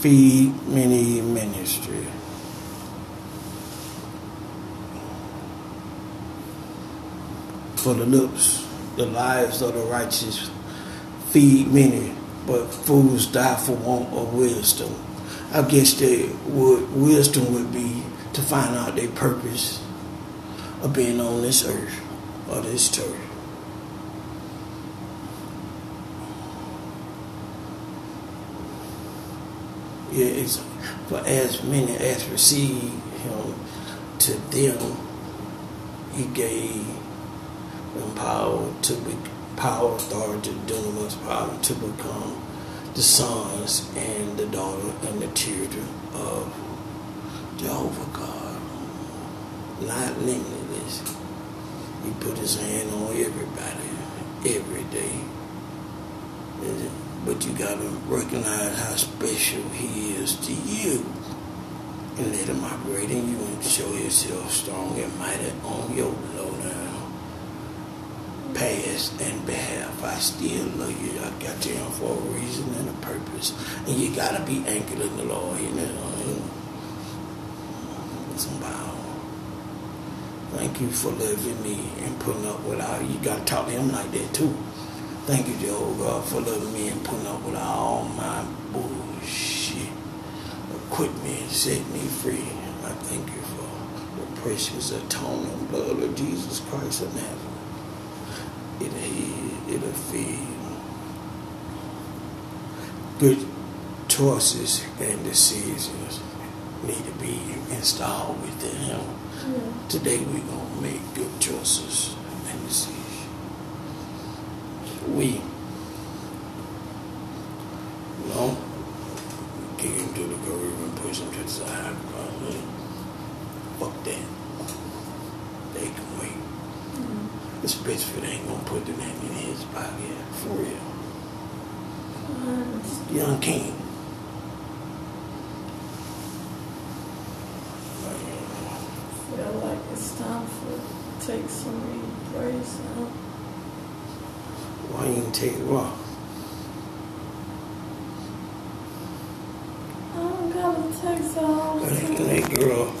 Feed Many Ministry. For the lips, the lives of the righteous feed many, but fools die for want of wisdom. I guess the would, wisdom would be to find out their purpose of being on this earth or this turf. It's for as many as received him to them he gave them power to be power, authority, dunamis power to become the sons and the daughter and the children of Jehovah God. Not limitless. He put his hand on everybody every day. But you gotta recognize how special he is to you. And let him operate in you and show yourself strong and mighty on your low down past and behalf. I still love you. I got you for a reason and a purpose. And you gotta be anchored in the Lord, you know. Somehow. Thank you for loving me and putting up with all you gotta talk to him like that too. Thank you, Jehovah God, for loving me and putting up with all my bullshit. Quit me and set me free. I thank you for the precious atoning blood of Jesus Christ of Nazareth. It'll heal, it'll feed. Good choices and decisions need to be installed within him. Yeah. Today we're going to make good choices and decisions. We, you know, kick him to the curb and push him to the side. Fuck that. They can wait. Mm. This bitch ain't gonna put the name in his pocket. For real. Mm. Young King. feel like it's time for take some praise out. Why you take it off? I don't got a text That, time. that girl